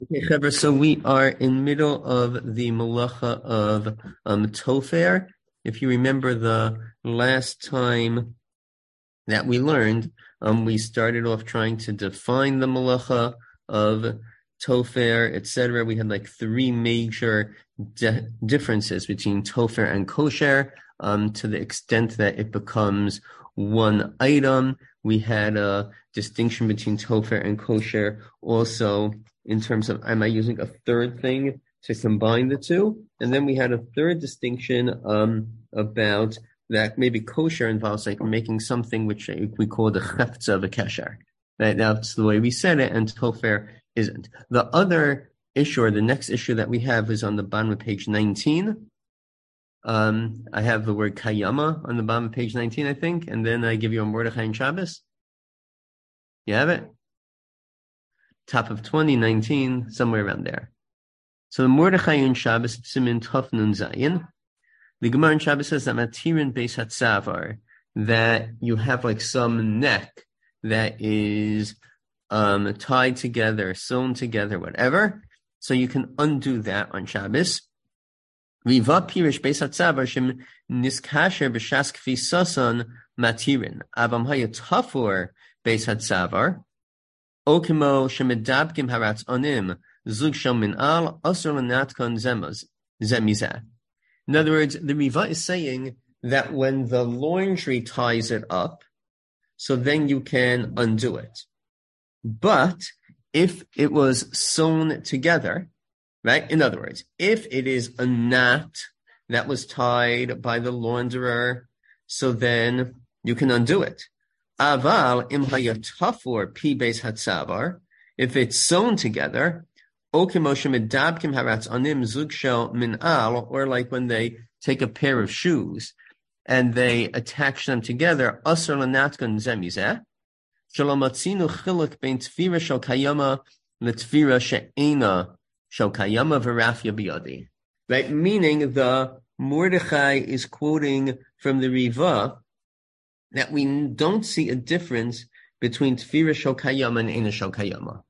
Okay, Heber, so we are in middle of the malacha of um, Tofer. If you remember the last time that we learned, um, we started off trying to define the malacha of Tofer, etc. We had like three major de- differences between Tofer and Kosher, um, to the extent that it becomes one item. We had a distinction between Tofer and Kosher also in terms of am I using a third thing to combine the two? And then we had a third distinction um, about that maybe kosher involves like making something which we call the cheftza of a kesher. Right? That's the way we said it, and tofer isn't. The other issue, or the next issue that we have, is on the bottom of page 19. Um, I have the word kayama on the bottom of page 19, I think, and then I give you a Mordechai and Shabbos. You have it? Top of 2019, somewhere around there. So the Mordechai in Shabbos Simin Tov Nun Zayin. The Gemara in Shabbos says that Matirin Beis Hatzavar, that you have like some neck that is um, tied together, sewn together, whatever. So you can undo that on Shabbos. Riva Pirish Beis Hatzavar Shem Niskasher B'Shas Kfi Sasan Matirin. Avam Haya Tafur Beis Hatzavar. Okimo zug zemizah. In other words, the Riva is saying that when the laundry ties it up, so then you can undo it. But if it was sewn together, right? In other words, if it is a knot that was tied by the launderer, so then you can undo it. Aval im hayatafur pi beis hatzavar, if it's sewn together, okimoshem medabkim haratz anim zugshel min al, or like when they take a pair of shoes and they attach them together, asr lanatkan zemizeh, shalom atzinu chiluk bein tfira shel kayama letfira she'ena shel kayama v'rafya biyadi. Right, meaning the Mordechai is quoting from the Riva that we don't see a difference between Tfira Shokayama and Ena Shokayama.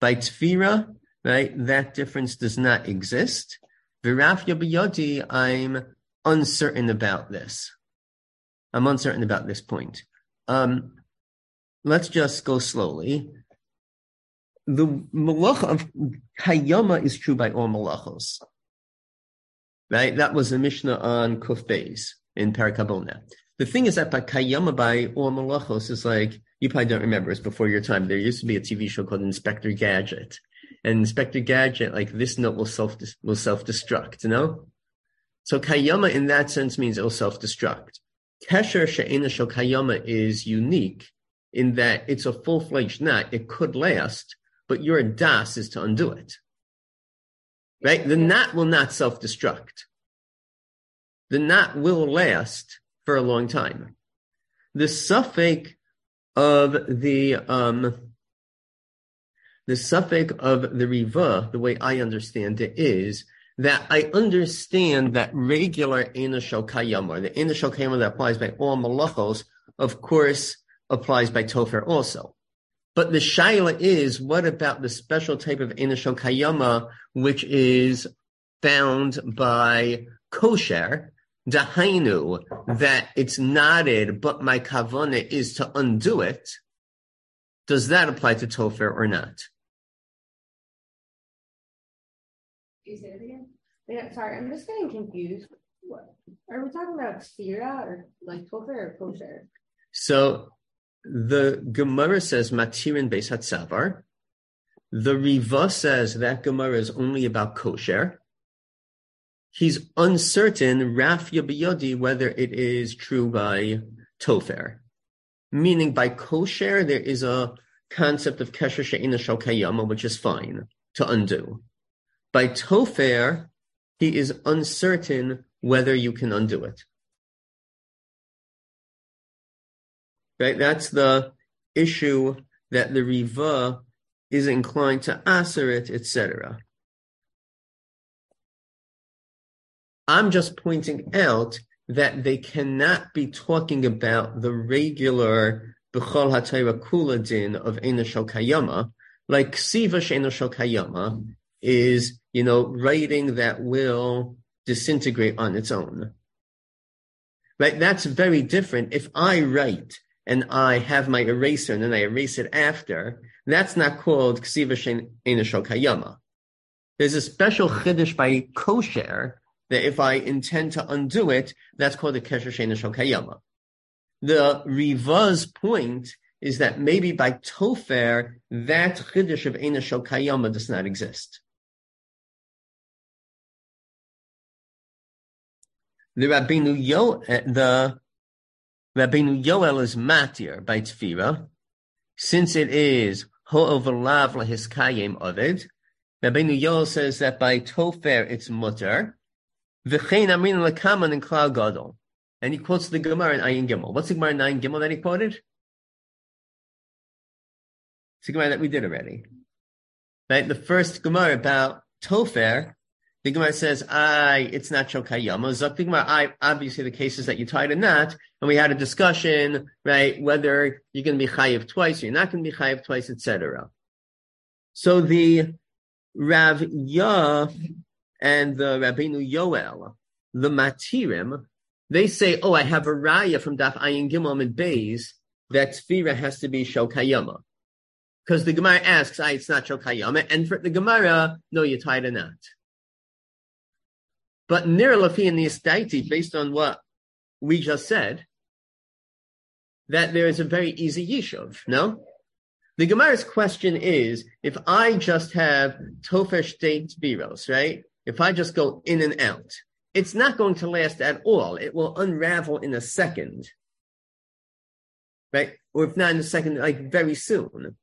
By Tfira, right, that difference does not exist. Virafya Biyodi, I'm uncertain about this. I'm uncertain about this point. Um, let's just go slowly. The malacha of Kayama is true by all malachos. Right? That was the Mishnah on Kuf in Parakabona. The thing is that by Kayama by or Malachos is like, you probably don't remember, it's before your time. There used to be a TV show called Inspector Gadget. And Inspector Gadget, like this note will self will self destruct, you know? So Kayama in that sense means it will self destruct. Kesher She'ena Shel Kayama is unique in that it's a full fledged knot. It could last, but your das is to undo it. Right? The knot will not self destruct. The knot will last for a long time. The suffix of the um, the suffix of the riva, the way I understand it, is that I understand that regular enashal kayama, the enashal kayama that applies by all malachos, of course, applies by tofer also. But the shaila is, what about the special type of enashal kayama, which is found by kosher, dahainu, that it's knotted, but my kavana is to undo it, does that apply to tofer or not? You say it again? Yeah, sorry, I'm just getting confused. What are we talking about? Sphira or like tofer or kosher? So the Gemara says matirin beis hatzavar. The Riva says that Gemara is only about kosher he's uncertain, Raf Yabiyadi, whether it is true by Tofer. Meaning by kosher, there is a concept of Kesher She'ina Shokayama, which is fine to undo. By Tofer, he is uncertain whether you can undo it. Right? That's the issue that the Riva is inclined to answer it, etc. I'm just pointing out that they cannot be talking about the regular B'chol HaTayra Kula din of Ena Kayama, like Siva Shenoshok Hayama is, you know, writing that will disintegrate on its own. Right? That's very different. If I write and I have my eraser and then I erase it after, that's not called Ksiva Shenoshok Hayama. There's a special chiddush by kosher that if I intend to undo it, that's called a kesher Shenoshok Hayama. The Riva's point is that maybe by Tofer, that Chiddush of Eina Kayama does not exist. The Rabbeinu Yo, eh, the Rabbeinu Yoel is matir by Tfira, since it is Ho'ovalav lahiskayim ovid. Rabbeinu Yoel says that by Tofer it's mutter. V'chein amin lekaman in Klal Gadol. And he quotes the Gemara in Ayin Gimel. What's the Gemara in Ayin Gimel that he quoted? It's a Gemara that we did already. Right? The first Gemara about Tofer, the Gemara says, I, it's not Shokayama. Zok the Gemara, I, obviously the cases that you tied a knot, and we had a discussion, right, whether you're going to be Chayiv twice or you're not going to be Chayiv twice, etc. So the Ravya and the Rabbeinu Yoel, the Matirim, they say, oh, I have a raya from Daf Ayin Gimel and Beis that Tfira has to be Shokayama. Because the Gemara asks, ah, it's not Shokayama, and for the Gemara, no, you're tied a knot. But Nir Lafi in the Estaiti, based on what we just said, that there is a very easy Yishuv, no? The Gemara's question is, if I just have Tofer State Biros, right? If I just go in and out, it's not going to last at all. It will unravel in a second. Right? Or if not in a second, like very soon.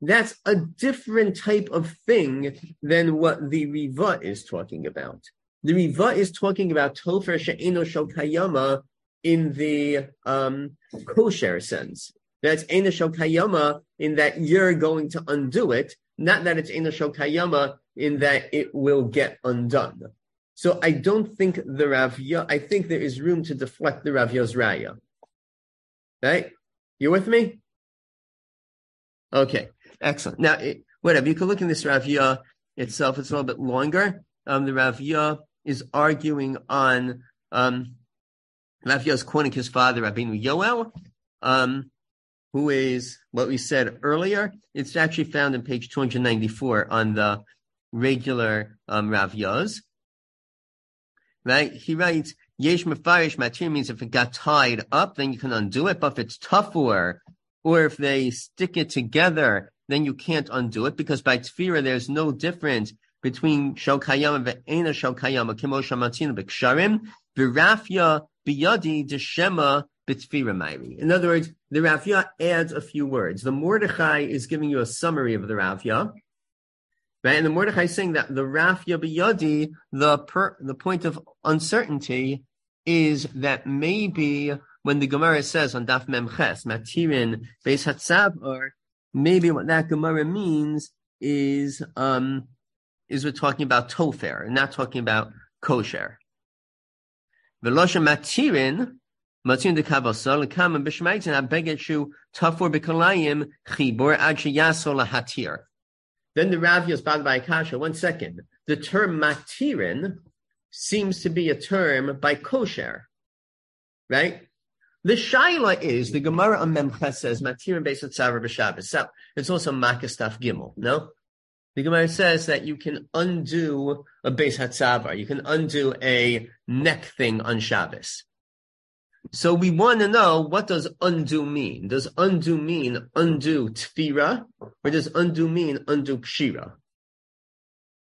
That's a different type of thing than what the Riva is talking about. The Riva is talking about Tofer She'eno Shokayama in the um, kosher sense. That's Ena Shokayama in that you're going to undo it, not that it's Ena Shokayama in that it will get undone. So I don't think the Ravya, I think there is room to deflect the Ravya's Raya. Right? You with me? Okay, excellent. Now, it, whatever, you can look in this Ravya itself, it's a little bit longer. Um, the Ravya is arguing on, um, Ravya is quoting his father, Rabbeinu Yoel, um, who is what we said earlier. It's actually found in page 294 on the regular um, Ravyas right? He writes, Yesh mefarish matir means if it got tied up, then you can undo it. But if it's tougher, or if they stick it together, then you can't undo it because by tefira there's no difference between shokayama ve'ena shokayama kimo shamatina b'ksharim v'rafya biyadi deshema b'tefira mayri. In other words, the Ravya adds a few words. The Mordechai is giving you a summary of the Ravya. Right? And the Mordechai is saying that the Raf Yabiyadi, the per, the point of uncertainty is that maybe when the Gemara says on Daf Memches, Matirin Beis Hatzabar, maybe what that Gemara means is um is we're talking about tofer and not talking about kosher. Velosha Matirin, Matirin de Kabasa, Lekam and Bishmaitin, Abegeshu, Tafor Bekalayim, Chibor Ad Sheyasol Hatir. Then the Rav Yosbad by Kasha, one second. The term matirin seems to be a term by kosher, right? The shaila is the Gemara on Memcha says matirin based on tzavar b'Shabbos. So it's also makastaf gimel. No, the Gemara says that you can undo a base hatzavar. You can undo a neck thing on Shabbos. So we want to know what does undo mean? Does undo mean undo tfira, or does undo mean undo kshira?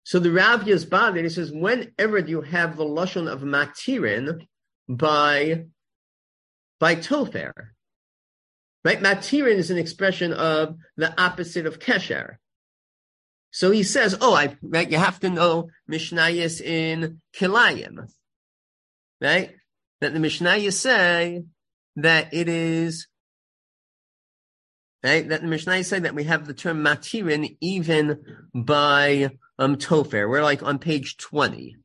So the Rav Yizbad, he says, whenever you have the lashon of matirin by by tofer, right? Matirin is an expression of the opposite of kesher. So he says, oh, I right, you have to know Mishnayis in Kilayim, right? That the Mishnah say that it is right that the Mishnah say that we have the term matirin even by um tofer. We're like on page twenty,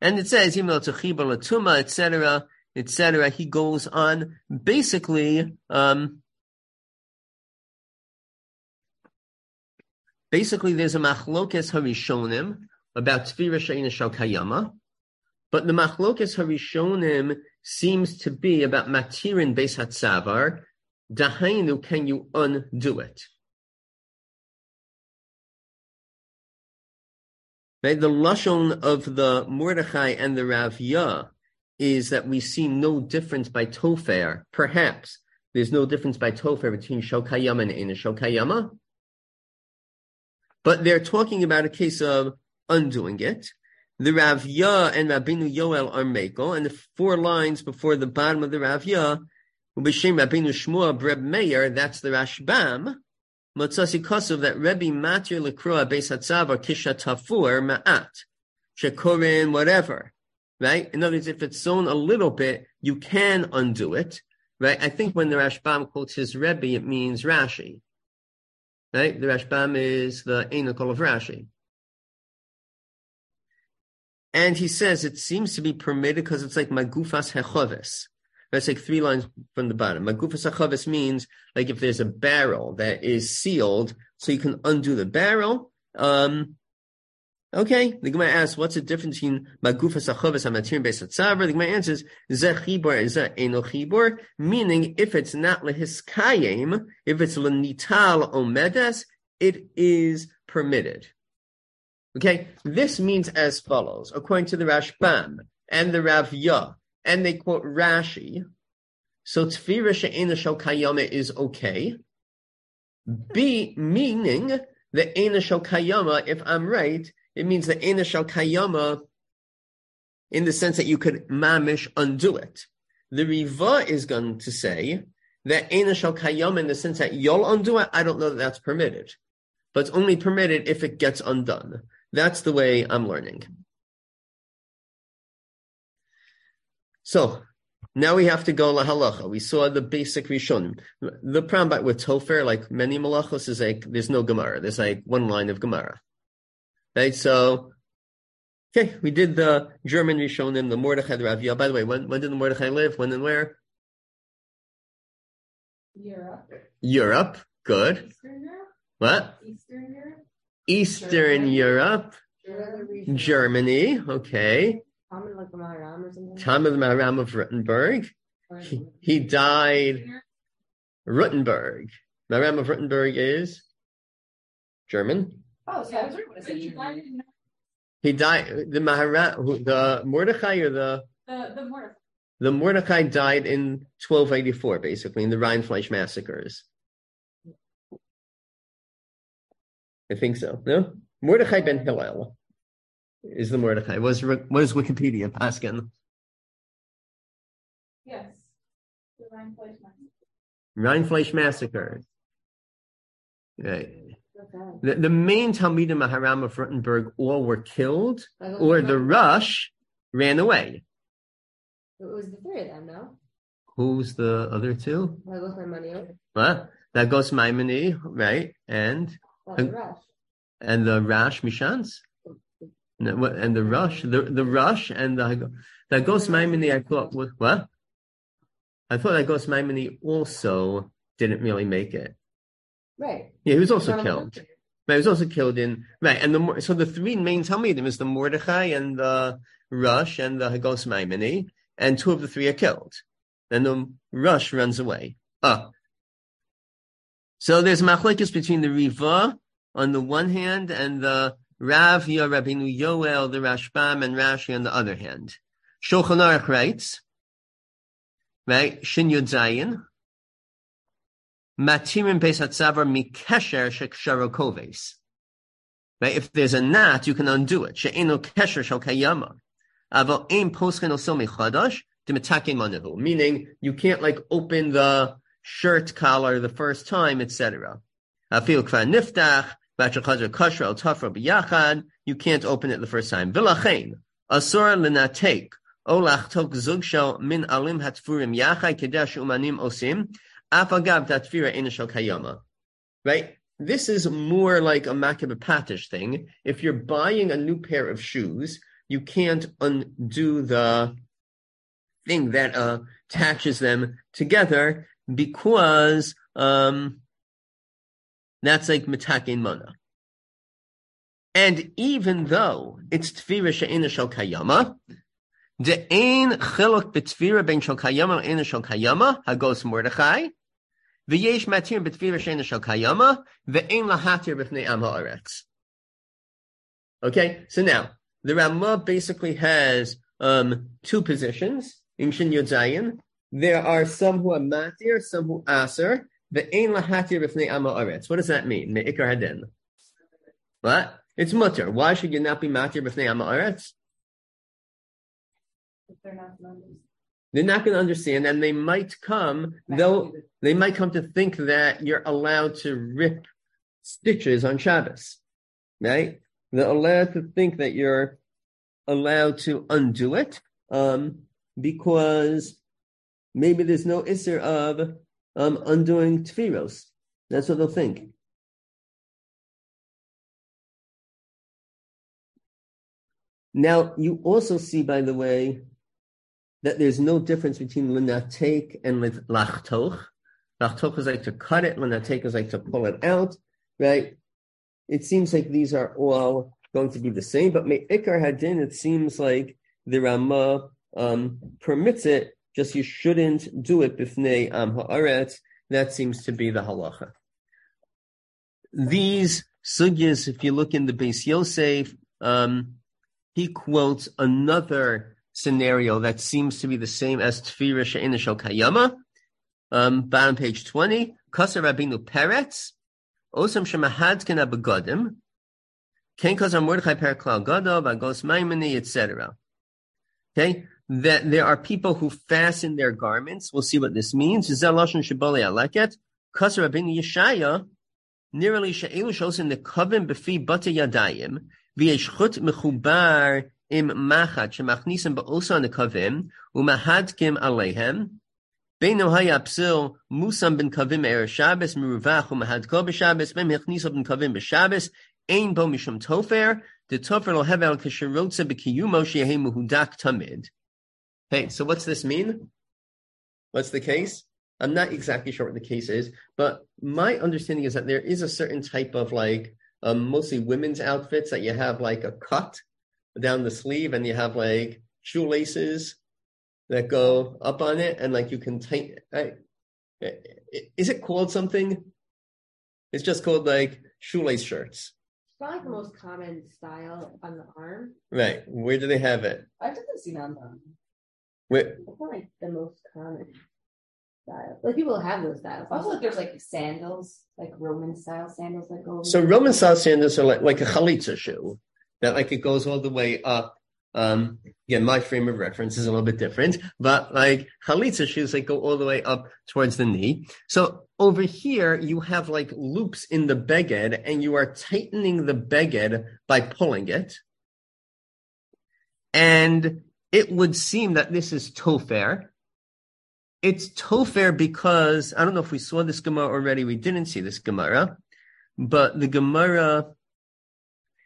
and it says a chibur latuma, etc., etc. He goes on basically um basically there's a machlokes harishonim about tefira shal kayama, but the machlokes harishonim seems to be about matirin beis hatzavar. Dahainu, can you undo it? Right? The lashon of the Mordechai and the Ravya is that we see no difference by Tofer. Perhaps there's no difference by Tofer between Shokayama and Ena Shokayama. But they're talking about a case of undoing it. The Ravya and Rabinu Yoel are Mako, and the four lines before the bottom of the Ravya, B'Shem Rabinu Shmuel Breb Meir, that's the Rashbam, Motzasi Kosov, that Rebbe Matir Lekroa Beis Hatzava Kisha Tafur Ma'at, Shekorin, whatever, right? In other words, if it's sewn a little bit, you can undo it, right? I think when the Rashbam quotes his Rebbe, it means Rashi, right? The Rashbam is the Einokol of Rashi. And he says it seems to be permitted because it's like magufas hechoves. That's like three lines from the bottom. Magufas hechoves means like if there's a barrel that is sealed, so you can undo the barrel. Um, okay, the Gemara asks, what's the difference between magufas hechoves and matirin beisatzaver? The Gemara answers, zechibor is eno chibor, meaning if it's not lehiskayim, if it's lenital omedes, it is permitted. Okay, this means as follows, according to the Rashbam and the Ravya, and they quote Rashi. So tefira she'ena shel kayama is okay. B meaning the ena shel kayama. If I'm right, it means the ena shel kayama in the sense that you could mamish undo it. The Riva is going to say that ena shel kayama in the sense that you'll undo it. I don't know that that's permitted, but it's only permitted if it gets undone. That's the way I'm learning. So now we have to go lahalacha. We saw the basic rishon. The problem with Tofer, like many malachos, is like there's no gemara. There's like one line of gemara. Right? So, okay, we did the German rishonim, the Mordechai, the Ravya. By the way, when when did the Mordechai live? When and where? Europe. Europe. Good. Eastern Europe. What? Eastern Europe. Eastern Europe, Germany. Okay. Common like Maharam or something. Time of the Maharam of Rothenburg. He, he died Rothenburg. Maharam of Rothenburg is German. Oh, so I was right when I said Germany. He died. The Maharam, the Mordechai or the The the Mordechai. the Mordechai died in 1284, basically in the Rindfleisch massacres. I think so. No, Mordechai ben Hillel is the Mordechai. What is, what is Wikipedia Paskin? Yes. The Place Massacre. Rindfleisch massacre. Right. Okay. The, the main Talmidim Maharam of Rothenburg all were killed, or the. Rush ran away. It was the three of them, no? Who's the other two? I looked my money up. What? Hagos Maimoni, right? And Not the rush. and the Rash Mishans? And the Rush, the the Rush and the Hagos Maimoni. I thought what? I thought Hagos Maimoni also didn't really make it. Right. Yeah, he was also killed. But he was also killed in right. And the so the three main Talmidim is the Mordechai and the Rush and the Hagos Maimoni, and two of the three are killed. Then the Rush runs away. Ah. So there's machlekes between the Riva on the one hand and the Ravya Rabbeinu Yoel, the Rashbam, and Rashi on the other hand. Shulchan Aruch writes, right, Shin Yud Zayin, Matirim Beis Hatzavar Mikesher Sheksharo Koves. Right, if there's a knot, you can undo it. She'eno Kesher Shal Kayama. Aval Ein Poschen Oso Mechadash, Dimitake Manahu. Meaning, you can't like open the shirt collar the first time, etc. Afil Niftach, Kashra El Tafra you can't open it the first time. Min Alim Hatfurim Yachai Umanim Osim, Afagav Tatfira Kayama. Right? This is more like a Makeh B'patish thing. If you're buying a new pair of shoes, you can't undo the thing that uh, attaches them together because um, that's like mitakein mana. And even though it's tefira she'ena shel kayama, the ein chiluk b'tefira ben shel kayama le'ena shel kayama, hagos Mordechai, v'yesh matir b'tefira she'ena shel kayama, ve'ein lahatir b'fnei am ha'aretz. Okay, so now, the Ramah basically has um, two positions in Shin Yod Zayin. There are some who are matir, some who aser. Ve'ein lahatir b'fnei am ha'aretz. What does that mean? Me'ikar hadin. What? It's mutter. Why should you not be matir b'fnei amaretz? They're not. They're not going to understand, and they might come. They'll they might come to think that you're allowed to rip stitches on Shabbos, right? They're allowed to think that you're allowed to undo it um, because maybe there's no isser of um, undoing tefillos. That's what they'll think. Now, you also see, by the way, that there's no difference between linatek and lachtoch. Lachtoch is like to cut it, linatek is like to pull it out, right? It seems like these are all going to be the same, but me'ikar hadin, it seems like the Ramah um, permits it, just you shouldn't do it bifnei am ha'aretz. That seems to be the halacha. These sugyas, if you look in the Beis Yosef, um, he quotes another scenario that seems to be the same as Tfira She'ina Shel Kayama. Um, bottom page 20. Kasa Rabinu Peretz. Osam Shemahadkin Abagodim. Ken Kasa Mordechai Periklal Gadol, Vagos Maimoni, etc. Okay? that there are people who fasten their garments. We'll see what this means. Kasar Yeshaya, she'elu shosin the yadayim, v'yeshchut mechubar im machat, shemachnisim the umahadkim Beinu haya psil musam ben Shabbos. Meruvach umahadko b'Shabbos ben b'Shabbos ein bo mishum tofer. The tofer b'kiyumo muhudak tamid. Hey, so what's this mean? What's the case? I'm not exactly sure what the case is, but my understanding is that there is a certain type of like um, mostly women's outfits that you have like a cut down the sleeve and you have like shoelaces that go up on it and like you can tighten. Is it called something? It's just called like shoelace shirts. It's probably the most common style on the arm. Right. Where do they have it? I didn't see on them. Where? It's not like the most common style. Like people have those styles. Also, like there's like sandals, like Roman style sandals that go. So Roman style sandals are like, like a chalitza shoe that like it goes all the way up. Um, again, my frame of reference is a little bit different, but like chalitza shoes, like go all the way up towards the knee. So over here, you have like loops in the beged and you are tightening the beged by pulling it. And it would seem that this is tofer. It's tofer because I don't know if we saw this Gemara already. We didn't see this Gemara, but the Gemara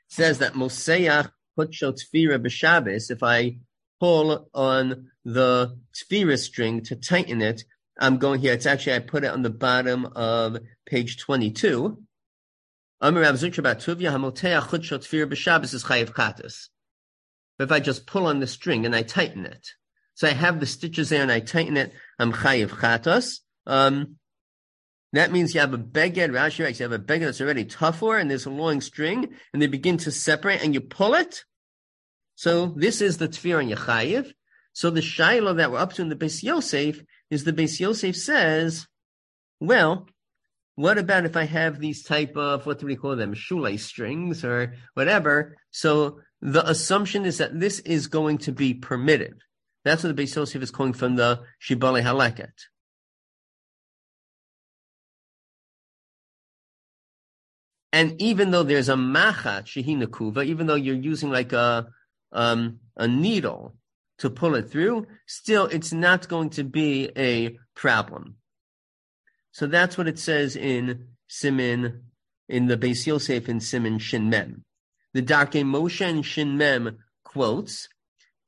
says that Moseach Hutshel Tfira b'Shabbos, if I pull on the Tfira string to tighten it, I'm going here. It's actually, I put it on the bottom of page 22. Amir Rav Zutra bar Tuvia Hamoteach Tfira is Chayiv Chatas. But if I just pull on the string and I tighten it, so I have the stitches there and I tighten it, I'm Chayiv Chatas. Um, that means you have a beged, Rashi writes, you have a beged that's already tougher and there's a long string and they begin to separate and you pull it. So this is the Tfir and Yechayiv. So the Shiloh that we're up to in the Beis Yosef is the Beis Yosef says, well, what about if I have these type of, what do we call them, shoelace strings or whatever? So the assumption is that this is going to be permitted. That's what the Beis Yosef is calling from the Shibale Haleket. And even though there's a machat shehinakuva, even though you're using like a um, a needle to pull it through, still it's not going to be a problem. So that's what it says in Simin, in the Beis Yosef in Simin Shin Mem. The Darkei Moshe and Shin Mem quotes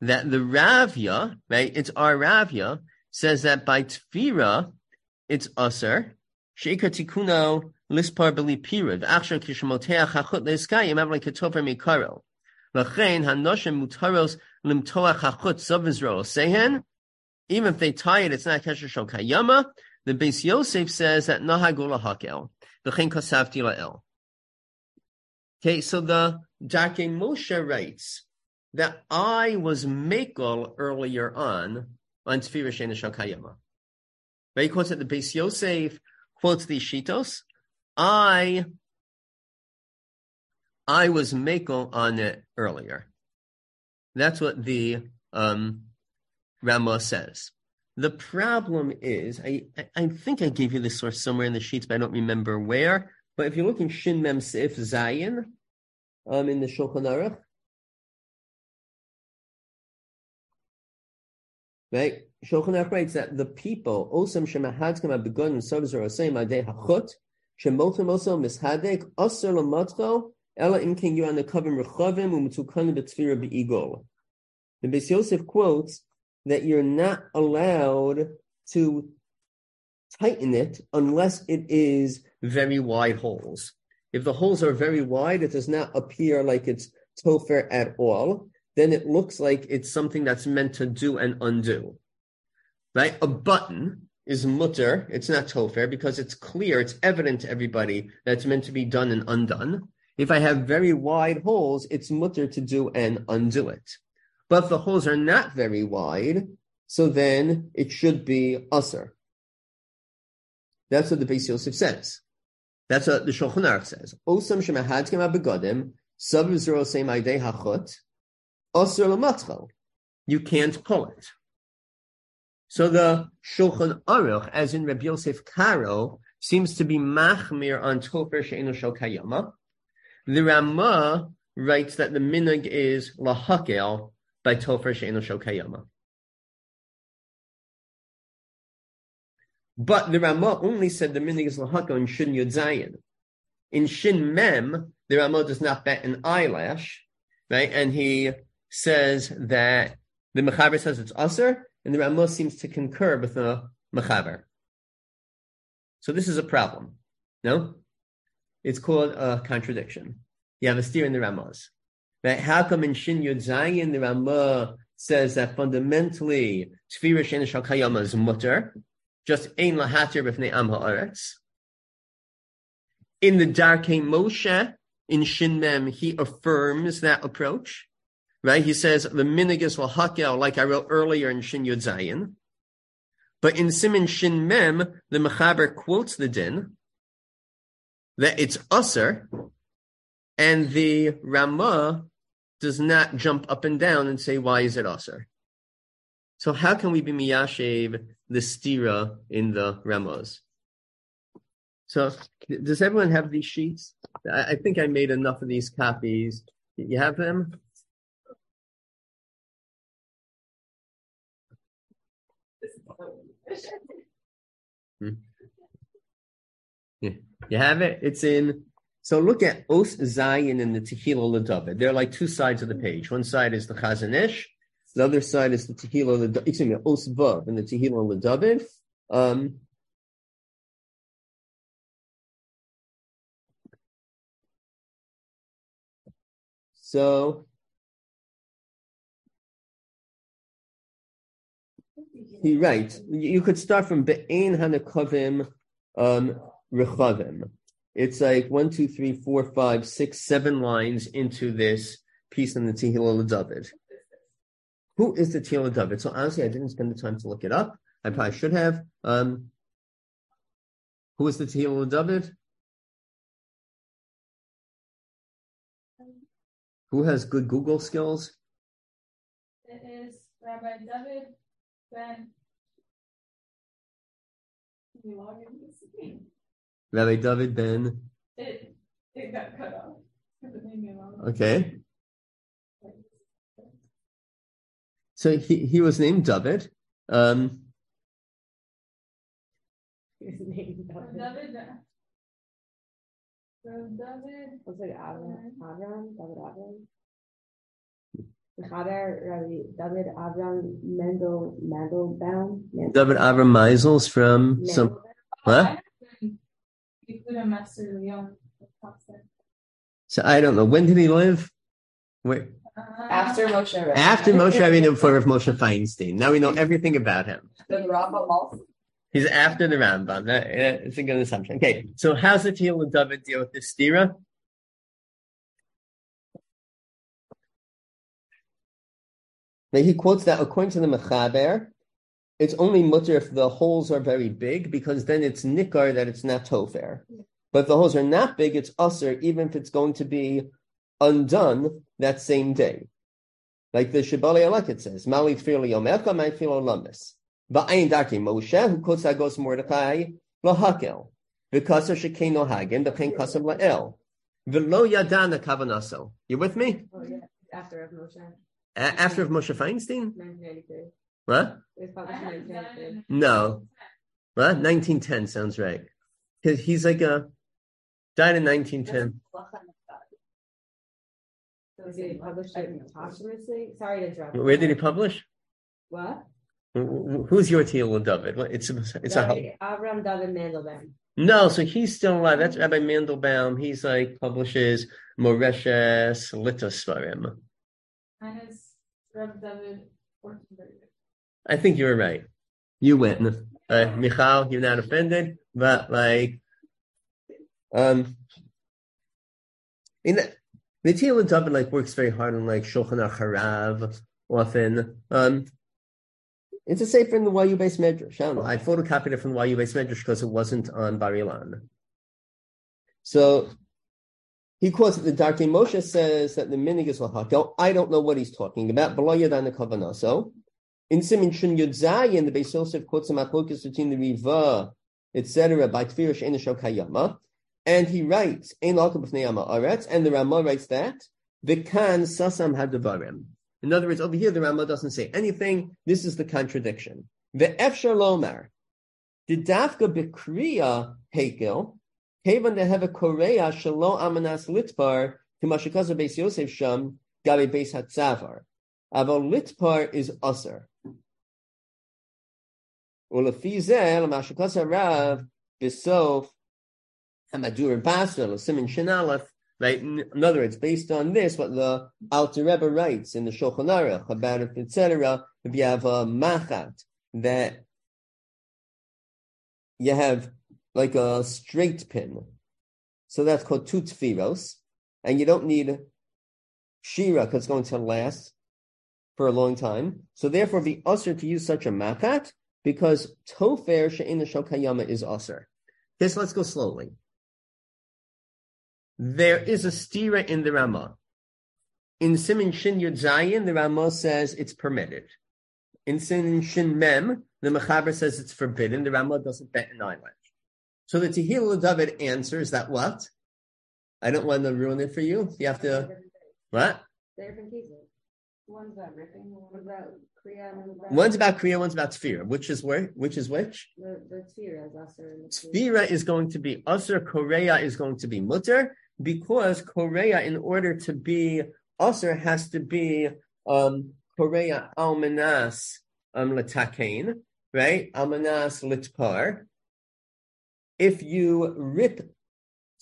that the Ravya, right, it's our Ravya, says that by Tfira, it's Usr, sheikar tikuno lispar beli pirud, aksher kishmotea chachut leiskayim avle ketofer mikaro. Lachain hanoshim mutaros limtoach chachut sovizro sehen. Even if they tie it, it's not kesher shel kayama. The Beis Yosef says that nahagula hakel. V'chein kasavti la'el. Okay, so the Darkei Moshe writes that I was Mekel earlier on on Tefirah Shena Shakayama. Right? He quotes it, the Beis Yosef quotes the Shitos. I I was Mekel on it earlier. That's what the um, Ramah says. The problem is, I, I think I gave you this source somewhere in the sheets, but I don't remember where. But if you look in Shin Mem Sif Zayin, um, in the Shulchan Aruch, right? Shulchan Aruch writes that the people, Osam Shemahadkam Abegun Sovzer Osam Adei Hachut, Shemotim Oso Mishadek, Osir Lamatcho, Ela Imkin Yuan Kavim Rechavim, Umutukan Betzvira Beigol. The Beis Yosef quotes that you're not allowed to tighten it unless it is very wide holes. If the holes are very wide, it does not appear like it's topher at all. Then it looks like it's something that's meant to do and undo. Right? A button is mutter. It's not topher because it's clear, it's evident to everybody that it's meant to be done and undone. If I have very wide holes, it's mutter to do and undo it. But if the holes are not very wide, so then it should be usr. That's what the Beis Yosef says. That's what the Shulchan Aruch says. Osam shemahadkim abegodim sav zero aidei hachot usr lamatchel. You can't pull it. So the Shulchan Aruch, as in Rabbi Yosef Karo, seems to be machmir on tofer she'enu shel kayama. The Ramah writes that the minog is lahakel by tofer she'enu shel kayama. But the Ramah only said the minig is lahaka in Shin Yud Zayin. In Shin Mem, the Ramah does not bat an eyelash, right? And he says that the Mechaber says it's Aser, and the Ramah seems to concur with the Mechaber. So this is a problem. No? It's called a contradiction. You have a steer in the Ramahs. Right? How come in Shin Yud Zayin the Ramah says that fundamentally Tfira Shen Kayama is mutter, just ein lahatir b'fnei am haaretz. In the Darkei Moshe, in Shin Mem, he affirms that approach. Right? He says the minigus will hakel, like I wrote earlier in Shin Yud Zayin. But in Simin Shin Mem, the Mechaber quotes the din that it's usser, and the Ramah does not jump up and down and say, why is it usser? So how can we be miyashev the stira in the Ramos? So does everyone have these sheets? I, I think I made enough of these copies. You have them? Hmm. Yeah. You have it? It's in. So look at Os Zayin and the Tehillah L'David. They're like two sides of the page. One side is the Chazon Ish, the other side is the Tehillah, excuse me, Os Vav and the Tehillah L'David. Um, so he writes, you could start from Be'en Hanakavim um, Rechavim. It's like one, two, three, four, five, six, seven lines into this piece in the Tehillah David. Who is the Tehillah David? So honestly, I didn't spend the time to look it up. I probably should have. Um, who is the Tehillah David? Who has good Google skills? It is Rabbi David Ben. Can you log in? Rabbi David Ben. It, it got cut off. because it made me log. Okay. So he, he was named David. Um, His name Rabbi David. David. David. Looks like Avram, Avram, David Avram. Mechaber, Rabbi David Avram Mendel, Mendelbaum. David Avram Meisels from some. Oh, I What? have been Yehuda Master Leon. So I don't know. When did he live? Where? After Moshe. Rabbeinu. After Moshe Rabbeinu, before of Moshe Feinstein. Now we know everything about him. The Rambam also. He's after the Rambam. That, uh, it's a good assumption. Okay, so how's the deal with David deal with this stira? Now he quotes that according to the Mechaber, it's only mutter if the holes are very big, because then it's nikar that it's not tofer. But if the holes are not big, it's usher, even if it's going to be undone that same day. Like the Shibali Alek says, Mali Tfir Yomecha, Mali Tfir Lamis. Va'ayin Darkei Moshe, who quotes Agos Mordechai, Lahakel. V'kasar Shekeno Hagen, V'chein Kasam La'el. V'lo Yadana Kavanaso. You with me? Oh, yeah. After of Moshe, A- after of Moshe Feinstein? 1993. What? It was published No. What? 1910 sounds right. He- He's like a, died in 1910. Was it published it? Sorry to interrupt. Where did he publish? What? Wh- wh- Who's your Tehillah David? What- It's a, it's a, Sorry, Avram David Mandelbaum. no, so he's still alive. That's Rabbi Mandelbaum. He's like publishes Moreshes Litasvarim. Mine is Reb David Ortenberg. I think you were right. You win. Uh, Michal, you're not offended, but like, um, in the, Tehillah David like works very hard on like Shulchan Harav often. Um, it's a safe in the YU based medrash. I don't know. I photocopied it from the YU based medrash because it wasn't on Bar Ilan. So he quotes that the Darkei Moshe says that the minig is lahakel. I don't know what he's talking about. Kavanaso. In Simin Shun Yud Zayin, the Beis Yosef quotes a machlokas between the Riva, etc. by Tfirish Enishal Kayama. And he writes, Ein Aretz, and the Ramah writes that, V'kan Sasam Hadavarim. In other words, over here the Ramah doesn't say anything. This is the contradiction. The Efshar Lomar. The Dafka Bikriya Hekel, Kevan de have a Korea Shalo Amanas Litpar, Timashikaza Beis Yosef Sham, Gabi Beis Hatzavar. Aval Litpar is Usser. ולפי זה, למשקוס הרב, בסוף המדור basra, לסימן shenalef, right? In in other words, based on this, what the Alter Rebbe writes in the Shulchan Aruch about it, etc., if you have a machat, that you have like a straight pin, so that's called two tfiros, and you don't need shira because it's going to last for a long time. So therefore, be usher to use such a machat because tofer she'ina shokayama is usher. This let's go slowly. There is a stira in the Ramah. In Simin Shin Yud Zayin, the Ramah says it's permitted. In Simin Shin Mem, the Mechaber says it's forbidden. The Ramah doesn't bet an eyelash. So the Tehillah David answers that what? I don't want to ruin it for you. You have to what? They're different cases. One's about ripping, What one about Kriya and what about One's about Kriya, one's about Tfira. Which is where? Which is which? the the Tfira is also in Tfira is going to be Usr, Korea is going to be Mutter, because Korea, in order to be Usr, has to be um, Korea Almanas um, Latakein, right? Almanas Litpar. If you rip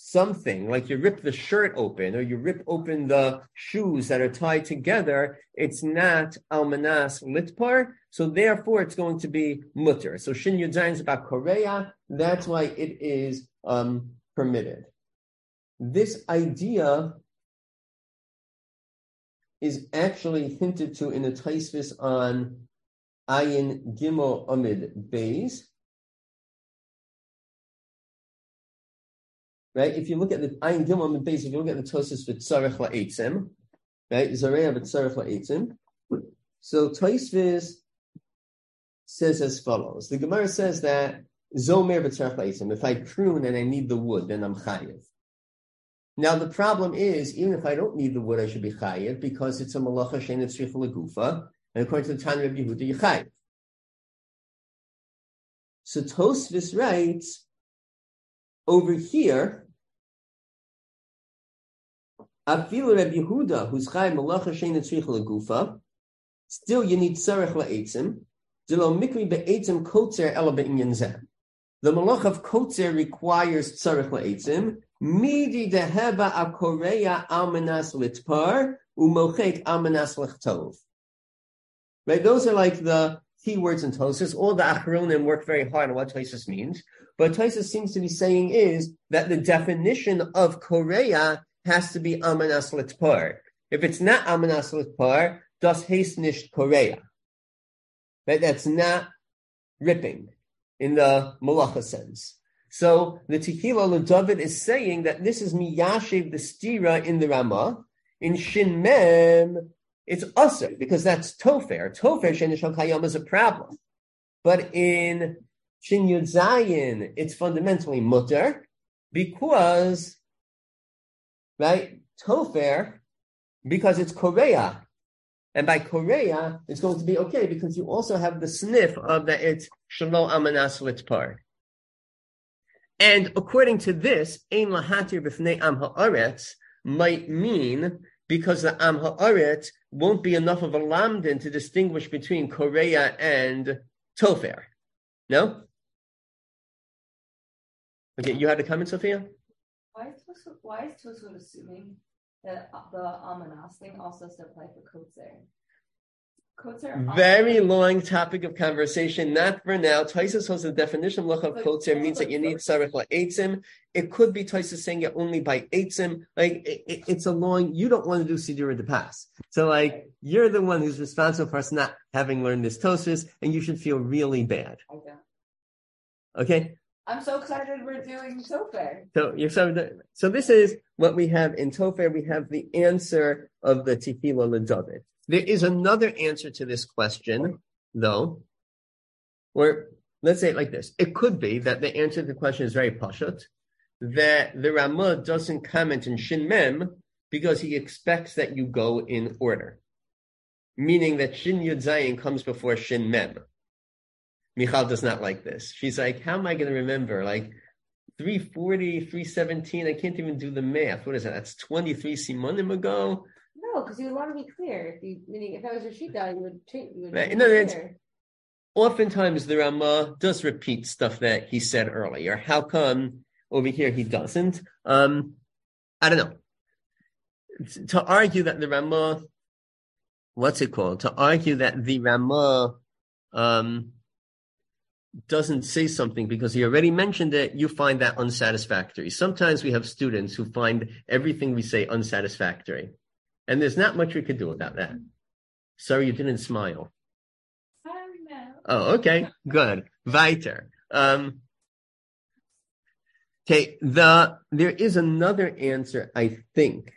something, like you rip the shirt open or you rip open the shoes that are tied together, it's not Almanas Litpar, so therefore it's going to be mutter. So Shin Yud is about Korea, that's why it is um, permitted. This idea is actually hinted to in the Taisvis on Ayin Gimel Amid Beis. Right? If you look at the Ayin Gimel Amid Beis, if you look at the Tosis for Tzarech La'etzim, right? Zareya B'Tzarech La'etzim. So Taisvis says as follows. The Gemara says that Zomer B'Tzarech La'etzim, if I prune and I need the wood, then I'm chayiv. Now the problem is, even if I don't need the wood, I should be chayiv because it's a malacha shein etzrich legufa, and according to the Tanya of Yehuda, you chayiv. So Tosfos writes over here. Afilu Reb Yehuda, who's chayiv malacha shein etzrich legufa, still you need tzarech la'etzim. Dilo mikri be'etzim kotzer ela be'inyan zeh. the malach of kotzer requires tzarech la'etzim, midi deheba akoreya almanas litpar, umochek almanas lechtov. Right, those are like the key words in Tosis. All the Achronim work very hard on what Tosis means. But Tosis seems to be saying is that the definition of Korea has to be Amanas Litpar. If it's not Amanas Litpar, das nicht Korea. Right? That's not ripping in the Malacha sense. So the Tehillah David is saying that this is Miyashiv the stira in the Ramah. In Shin Mem, it's usr because that's tofer. Tofer shenishal kayam is a problem, but in Shin Yud Zayin, it's fundamentally mutter because right tofer because it's Korea. And by Korea, it's going to be okay because you also have the sniff of that it's Shalom Amanas Litpar. And according to this, Ein Lahatir B'fnei Am Ha'aretz might mean because the Am Ha'aretz won't be enough of a lamdin to distinguish between Korea and Tofer. No? Okay, you had a comment, Sophia? Why is Tosfot, why is assuming that uh, the Amanas thing also has to apply for Kotzer? Kotzer. Very long topic of conversation. Not for now. Taisus holds the definition of of kotzer means that you need sarich eitzim. It could be Taisus saying it only by eitzim. Like it, it, it's a long. You don't want to do siddur the pass. So like you're the one who's responsible for us not having learned this Tosis, and you should feel really bad. Okay. I'm so excited we're doing Tofer. So you're so so this is what we have in Tofer. We have the answer of the Tehillah LeDavid. There is another answer to this question, though, where let's say it like this. It could be that the answer to the question is very pashut, that the Ramah doesn't comment in Shin Mem because he expects that you go in order. Meaning that Shin Yud Zayin comes before Shin Mem. Michal does not like this. She's like, how am I going to remember? Like 340, 317, I can't even do the math. What is that? That's 23 simonim ago. No, because you would want to be clear. If you, meaning if that was your shita, you would change. You would Right, other words. Oftentimes the Ramah does repeat stuff that he said earlier. How come over here he doesn't? Um, I don't know. To argue that the Ramah, what's it called? To argue that the Ramah um, doesn't say something because he already mentioned it, you find that unsatisfactory. Sometimes we have students who find everything we say unsatisfactory. And there's not much we could do about that. Sorry, you didn't smile. No. Oh, okay, good. Weiter. Um, okay, the there is another answer, I think,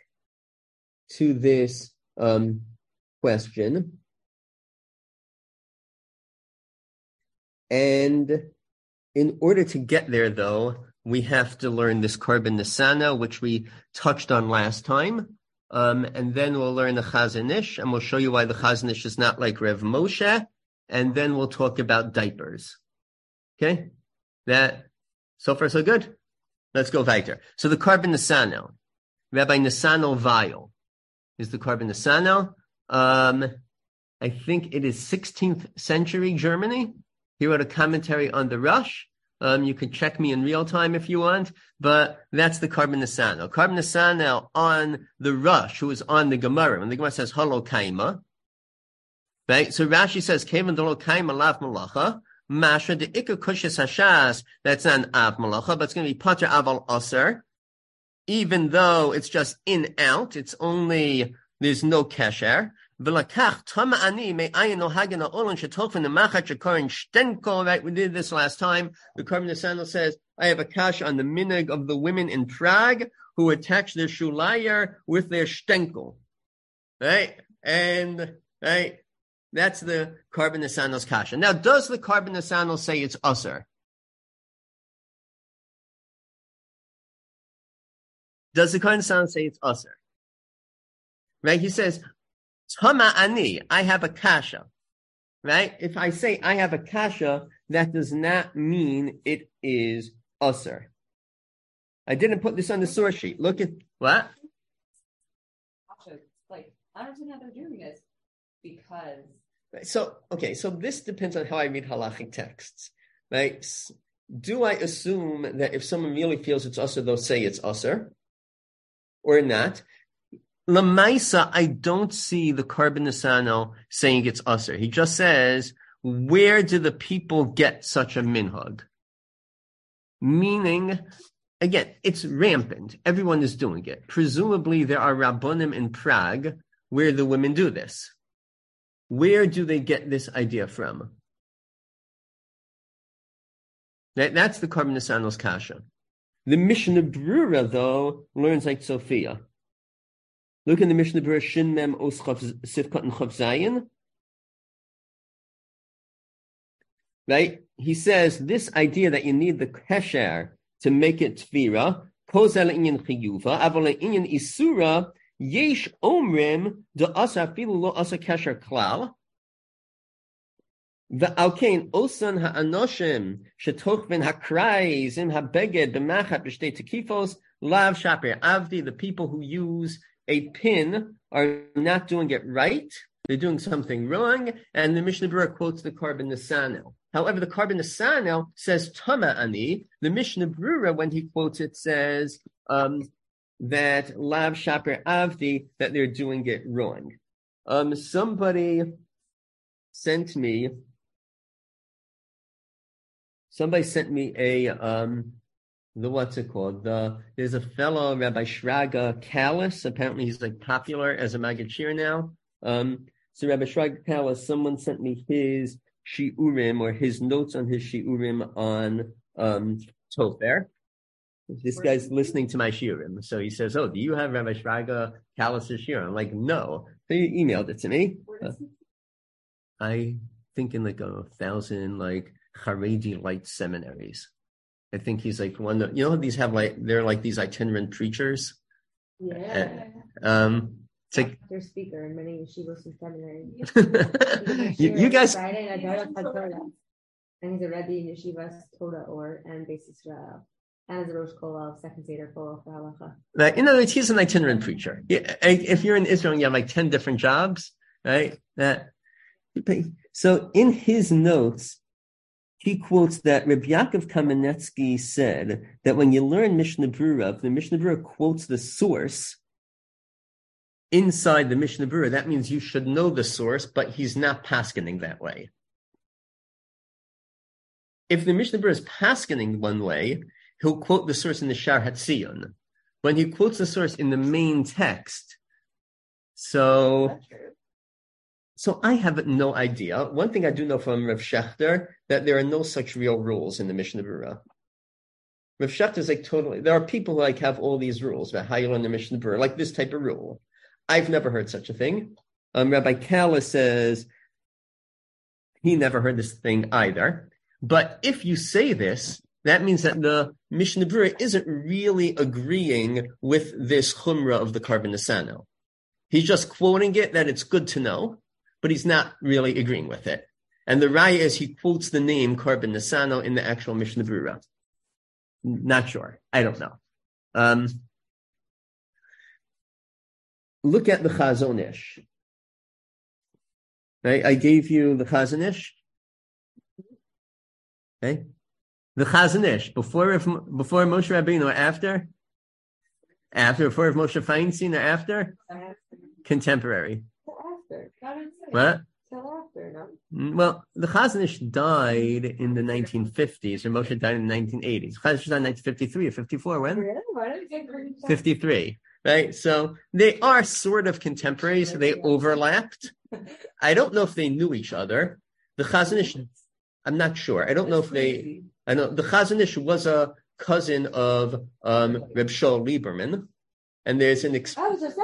to this um, question, and in order to get there, though, we have to learn this Korban Nesanel, which we touched on last time. Um, and then we'll learn the Chazon Ish, and we'll show you why the Chazon Ish is not like Rev Moshe, and then we'll talk about diapers. Okay? That, so far so good? Let's go weiter. So the Korban Nesanel, Rabbi Nesanel Weil is the Korban Nesanel. Um, I think it is 16th century Germany. He wrote a commentary on the Rosh. Um, you can check me in real time if you want, but that's the Korban Nesanel. Korban Nesanel on the Rosh, who is on the Gemara. When the Gemara says Halo Kaima, right? So Rashi says, Kevan Dolo Kaima Lav Malacha, Masha de Ikka Kushis Hashas, that's an Av Malacha, but it's going to be Pater Aval Aser, even though it's just in out, it's only, there's no kesher. V'lakach tama ani me ayin no shetofen the machat shekorin shtenko. Right, we did this last time. The Korban Sandal says, I have a kash on the minig of the women in Prague who attach their shulayer with their shtenkel. Right, and right, that's the Korban Sandal's kasha. Now, does the Korban Sandal say it's usher? Does the Sandal say it's usher? Right, he says Tama ani, I have a kasha. Right? If I say I have a kasha, that does not mean it is usr. I didn't put this on the source sheet. Look at what? Like, I don't understand how they're doing this because So, okay, so this depends on how I read halachic texts, right? Do I assume that if someone really feels it's usher, they'll say it's usher or not? Lamaisa, I don't see the Korban Nesanel saying it's usher. He just says, where do the people get such a minhag? Meaning, again, it's rampant. Everyone is doing it. Presumably, there are rabbonim in Prague where the women do this. Where do they get this idea from? That, that's the Korban Nesanel's kasha. The Mishnah Brura, though, learns like Sophia. Look in the Mishnah Brura, Shin Mem Os Sifkat and Chav Zayin. Right? He says this idea that you need the kesher to make it tvira, kozel inyan chiyuva, aval inyan isura, yesh omrim de asa filu lo asa kesher klal, V'alkein osan ha'anoshim shetoch ben hakrais im habeged b'machat b'shtei tekifos lav shapir avdi. The people who use a pin are not doing it right. They're doing something wrong. And the Mishnah Berurah quotes the Korban Nesanel. However, the Korban Nesanel says Tama Ani. The Mishnah Berurah, when he quotes it, says um, that Lav Shaper Avdi, that they're doing it wrong. Um, somebody sent me somebody sent me a um the what's it called? The there's a fellow Rabbi Shraga Kalis. Apparently, he's like popular as a Magachir now. Um, so Rabbi Shraga Kalis, someone sent me his shiurim or his notes on his shiurim on um Tofer. This guy's listening to my shiurim, so he says, "Oh, do you have Rabbi Shraga Kalis's shiurim?" I'm like, "No." So he emailed it to me. Uh, I think in like a thousand like Haredi light seminaries. I think he's like one of you know these have like they're like these itinerant preachers. Yeah. Um, it's like Their speaker in many yeshivos and seminaries. you, you guys. Friday at Darat HaTorah. And he's a Rebbe in Yeshivas Torah or and Beis Israel. And as a Rosh Kol of Second Seder Kol for Halacha. Like, in other words, he's an itinerant preacher. Yeah, If you're in Israel, you have like ten different jobs, right? That so in his notes, he quotes that Rabbi Yaakov Kamenetsky said that when you learn Mishnah Brura, the Mishnah Brura quotes the source inside the Mishnah Brura, that means you should know the source, but he's not paskening that way. If the Mishnah Brura is paskening one way, he'll quote the source in the Shar Hatzion. When he quotes the source in the main text, so so I have no idea. One thing I do know from Rav Shechter that there are no such real rules in the Mishnah Berurah. Rav Shechter is like totally. There are people like have all these rules about how you learn the Mishnah Berurah, like this type of rule. I've never heard such a thing. Um, Rabbi Kala says he never heard this thing either. But if you say this, that means that the Mishnah Berurah isn't really agreeing with this chumrah of the Korban He's just quoting it that it's good to know, but he's not really agreeing with it. And the raya is he quotes the name Korban Nesanel in the actual Mishnah Berurah. Not sure. I don't know. Um, look at the Chazon Ish. Right? I gave you the Chazon Ish. Okay? The Chazon Ish, before, before Moshe Rabbeinu or after? After, before Moshe Feinstein or after? Contemporary. After. What? Till after, no? Mm, Well, the Chazon Ish died in the 1950s, or Moshe died in the 1980s. Chazon Ish died in 1953 or 54, when? Really? Why did you agree? 53, right? So they are sort of contemporaries. They overlapped. I don't know if they knew each other. The Chazon Ish, I'm not sure. I don't know if they, I know the Chazon Ish was a cousin of um, Reb Shol Lieberman. And there's an ex- Oh, does.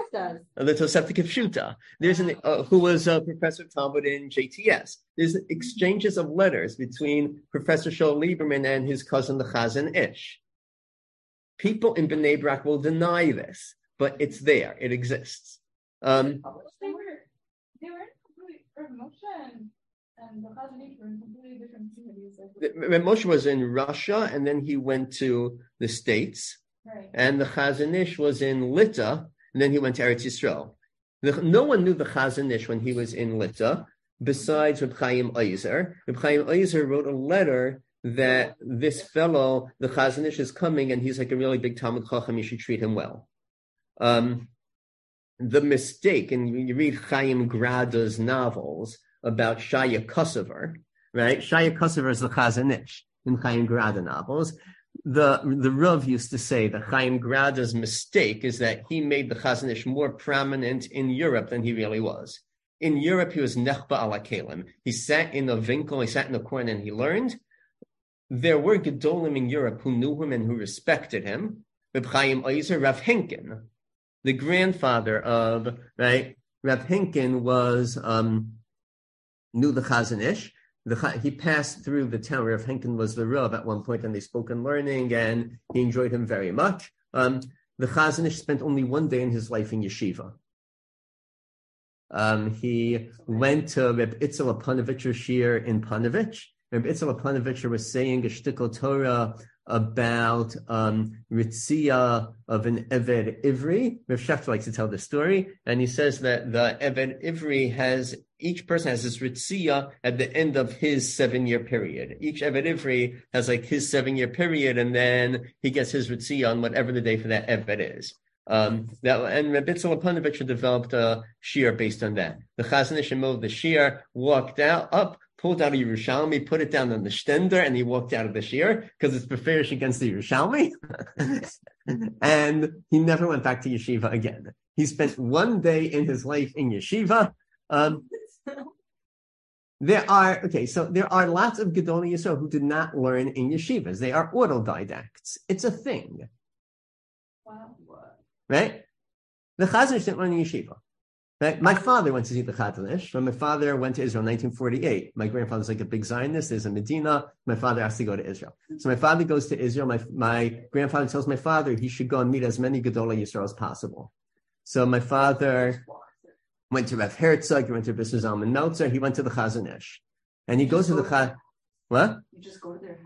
the Tosefta Kifshuta. There's an uh, who was a professor of Talmud in JTS. There's exchanges of letters between Professor Shol Lieberman and his cousin the Chazon Ish. People in Bnei Brak will deny this, but it's there. It exists. Um, They were, they were in completely, or Moshe and, and the Chazon Ish were in completely different communities. When Moshe was in Russia, and then he went to the States, and the Chazon Ish was in Lita, and then he went to Eretz Yisrael. The, no one knew the Chazon Ish when he was in Lita, besides Reb Chaim Oizer. Reb Chaim Oizer wrote a letter that this fellow, the Chazon Ish, is coming and he's like a really big Talmud Chacham. You should treat him well. Um, the mistake, and you read Chaim Grada's novels about Shaya Kosover, right? Shaya Kosover is the Chazon Ish in Chaim Grada novels. The the Rav used to say that Chaim Grada's mistake is that he made the Chazon Ish more prominent in Europe than he really was. In Europe, he was nechba ala kelim. He sat in a vinkel, he sat in a corner, and he learned. There were gedolim in Europe who knew him and who respected him. Reb Chaim Oizer, Rav Henkin, the grandfather of right, Rav Henkin was um, knew the Chazon Ish. The, he passed through the town. Rav Henkin was the Rav at one point, and they spoke in learning, and he enjoyed him very much. Um, the Chazon Ish spent only one day in his life in yeshiva. Um, he went to Reb Itzel Panovich Shir in Panovich. Reb Itzel Panovich was saying a Torah about um, Ritzia of an Eved Ivri. Rav Shechter likes to tell the story, and he says that the Eved Ivri has each person has his Ritzia at the end of his seven year period. Each Eved Ivri has like his seven year period, and then he gets his Ritzia on whatever the day for that Eved is. Um, that, and Rabitzel Aponovich developed a shear based on that. The Chazon Ish moved the shear, walked out, up, pulled out a Yerushalmi, put it down on the stender, and he walked out of the shear because it's beferish against the Yerushalmi. and he never went back to yeshiva again. He spent one day in his life in yeshiva. Um, there are okay, so there are lots of Gedol Yisrael who did not learn in yeshivas. They are autodidacts. It's a thing. Wow. Right? The Chazon Ish didn't learn in yeshiva. Right? My father went to see the Chazon Ish. When my father went to Israel in 1948, my grandfather's like a big Zionist. There's a Medina. My father asked to go to Israel. So my father goes to Israel. My, my grandfather tells my father he should go and meet as many Gedola Yisrael as possible. So my father went to Rav Herzog, he went to Bisser Zalman Meltzer, he went to the Chazon Ish. And he goes to the Chaz. What? You just go there.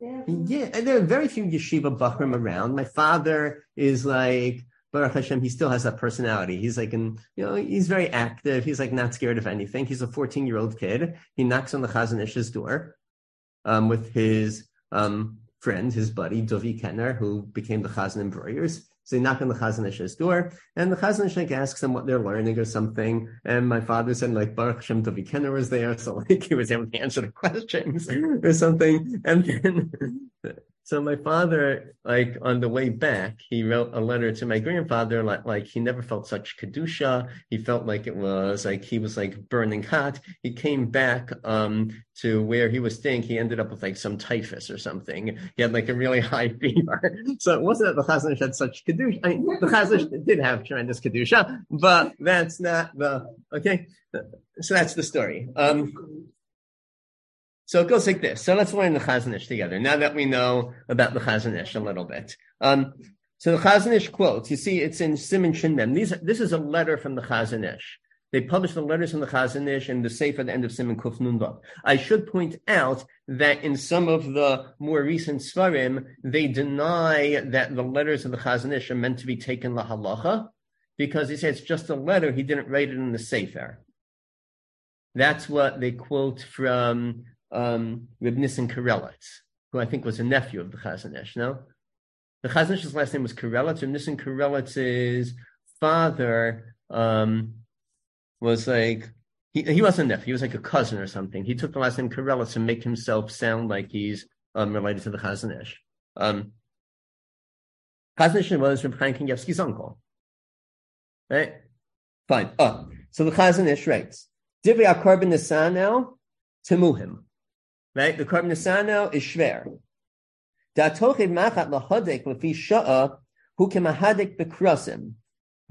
Yeah, and there are very few yeshiva bachrim around. My father is like Baruch Hashem, he still has that personality. He's like, an, you know, he's very active. He's like not scared of anything. He's a 14 year old kid. He knocks on the Chazon Ish's door um, with his um, friend, his buddy, Dovi Kenner, who became the Chazan embroiderers. So they knock on the Chazon Ish's door, and the Chazon Ish like asks them what they're learning or something. And my father said like Baruch Hashem Dovi Kenner was there, so like he was able to answer the questions or something. And then so my father, like on the way back, he wrote a letter to my grandfather, like, like he never felt such kedusha. He felt like it was like he was like burning hot. He came back um, to where he was staying. He ended up with like some typhus or something. He had like a really high fever. So it wasn't that the Chazon Ish had such kedusha. I mean, the Chazon Ish did have tremendous kedusha, but that's not the okay. So that's the story. Um, so it goes like this. So let's learn the Chazon Ish together. Now that we know about the Chazon Ish a little bit. Um, so the Chazon Ish quotes, you see, it's in Simon Shin. These, this is a letter from the Chazon Ish. They published the letters from the Chazon Ish and the Sefer at the end of Simon Kuf Nundav. I should point out that in some of the more recent Svarim, they deny that the letters of the Chazanish are meant to be taken la halacha because they say it's just a letter. He didn't write it in the Sefer. That's what they quote from um, Reb Nissen Karelitz, who I think was a nephew of the Chazon Ish. No, the Chazon Ish's last name was Karelitz. Reb Nissen Karelitz's father um, was like he, he wasn't a nephew; he was like a cousin or something. He took the last name Karelitz to make himself sound like he's um, related to the Chazon Ish. Um, was Reb Chaim Kanievsky's uncle, right? Fine. Oh, so the Chazon Ish writes. Divrei Akarbin Nisan now, Timuhim. Right? The Korban Nesanel is shver. Da'tochiv machat lahadek lefi sha'a hu kemahadik bekrasim.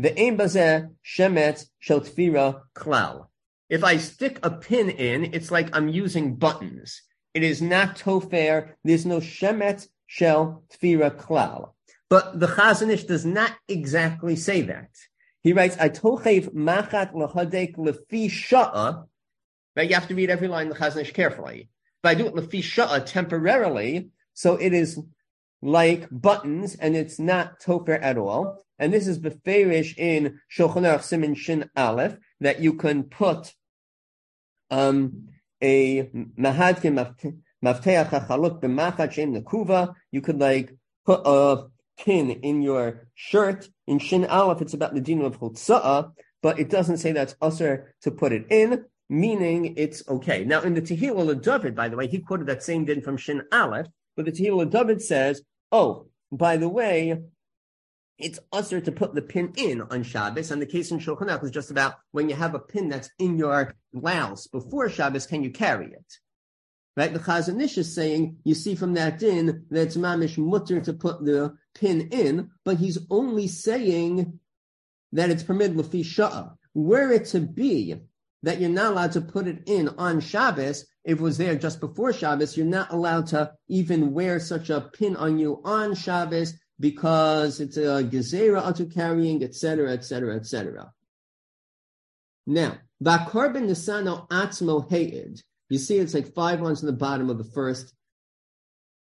Ve'em bazeh shemet shel tfira klal. If I stick a pin in, it's like I'm using buttons. It is not tofer. There's no shemet shel tfira klal. But the Chazon Ish does not exactly say that. He writes, I tochev machat lahadek lefi sha'a. Right? You have to read every line of the Chazon Ish carefully. If I do it lefisha temporarily, so it is like buttons and it's not tofer at all. And this is beferish in Shulchan Aruch Simin Shin Aleph that you can put um, a mahadkin Mafteach hachaluk b'machat shem nekuva. You could like put a pin in your shirt. In Shin Aleph, it's about the din of chutzah, but it doesn't say that's usher to put it in, meaning it's okay. Now, in the Tehillah David, by the way, he quoted that same din from Shin Aleph, but the Tehillah David says, oh, by the way, it's usher to put the pin in on Shabbos, and the case in Shulchan Aruch is just about when you have a pin that's in your blouse before Shabbos, can you carry it? Right? The Chazon Ish is saying, you see from that din that it's mamish mutter to put the pin in, but he's only saying that it's permitted lefi sha'ah. Were it to be that you're not allowed to put it in on Shabbos, if it was there just before Shabbos, you're not allowed to even wear such a pin on you on Shabbos because it's a gezerah auto carrying, etc., etc., etc. Now, Bakorban Nisano Atzmo He'id. You see, it's like five lines in the bottom of the first,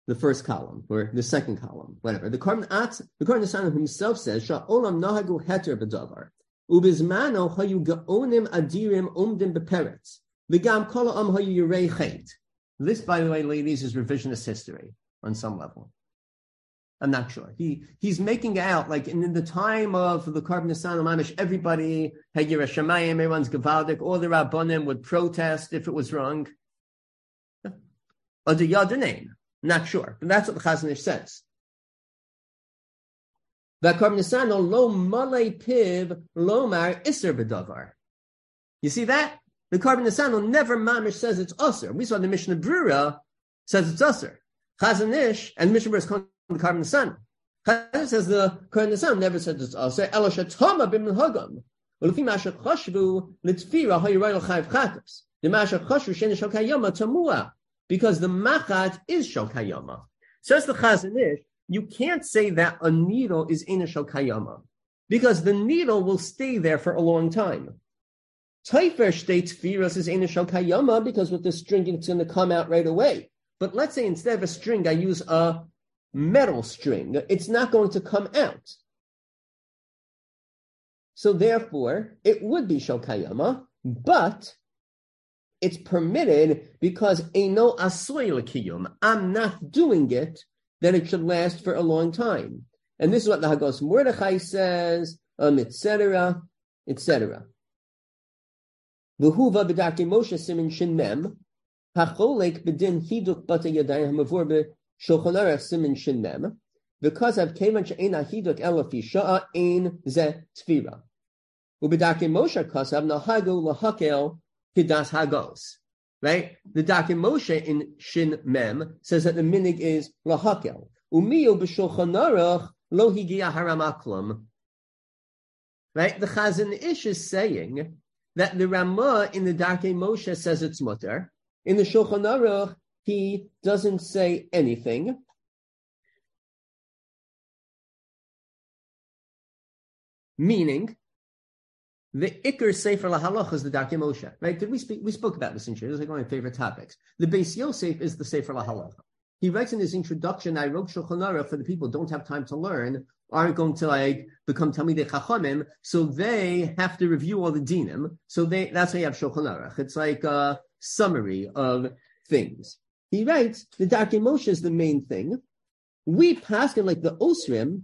the first column or the second column, whatever. The Korban Atz, the Nisano himself says, Sha'olam Nahagu Heter B'davar. This, by the way, ladies, is revisionist history on some level. I'm not sure. He he's making out like in, in the time of the Nisan Mamish, everybody had Yireh Shemayim, everyone's Gavaldik, all the Rabbanim would protest if it was wrong. Other name, not sure. But that's what the Chazon Ish says. You see that? The Korban Nesanel never mamish says it's usr. We saw the Mishnah Brura says it's usr. Chazon Ish and Mishnah Brura is calling the Korban Nesanel. Chazanish says the Korban Nesanel never says it's usr. Eloshatoma bim hagam. ולפי מה שחשבו לתפירה היראי לחייב חטוס. למה שחשבו Because the machat is shokayama. Says the Chazon Ish, you can't say that a needle is in a shokayama. Because the needle will stay there for a long time. Taifer states Firas is in a shokayama because with the string it's going to come out right away. But let's say instead of a string, I use a metal string. It's not going to come out. So therefore, it would be shokayama, but it's permitted because no asoy. I'm not doing it, then it should last for a long time. And this is what the Hagos Mordechai says, um, etc., etc. V'huva b'darki Moshe simin shin mem, hacholek b'din hiduk bata yadayim hamavur b'shulchan aruch simin shin mem, because of kevan she'ena hiduk elafi sha'a ein ze tfira. U'b'darki Moshe kasav nahagu lahakel hidas hagos. Right? The Darkei Moshe in Shin Mem says that the minig is lahakel. Umiyo b'shulchan aruch lo higia. Right? The Chazon Ish is saying that the Ramah in the Darkei Moshe says it's mutter. In the Shulchan Aruch, he doesn't say anything. Meaning, the Iker Sefer LaHalach is the Darkei Moshe, right? Did we speak? We spoke about this in Shir. It's like one of my favorite topics. The Beis Yosef is the Sefer LaHalach. He writes in his introduction, I wrote Shulchan Aruch for the people who don't have time to learn, aren't going to like become Talmidei Chachamim, so they have to review all the dinim. So they that's why you have Shulchan Aruch. It's like a summary of things. He writes the Darkei Moshe is the main thing. We pass him like the Osrim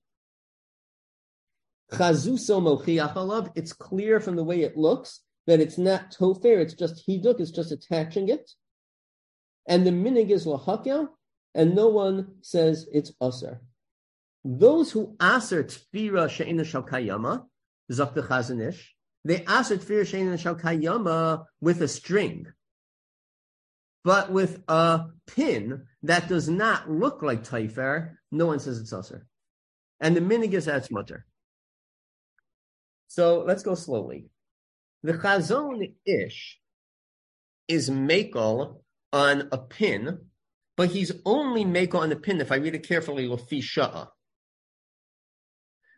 Chazuso mochiach alav. It's clear from the way it looks that it's not tofer. It's just hiduk. It's just attaching it. And the minig is lahakel, and no one says it's usher. Those who aser tfira she'ina shalkayama, zok the Chazon Ish, they aser tfira she'ina shalkayama with a string, but with a pin that does not look like taifer. No one says it's usher, and the minig is that's mutter. So let's go slowly. The Chazon Ish is makel on a pin but he's only make on the pin if I read it carefully, Lafi.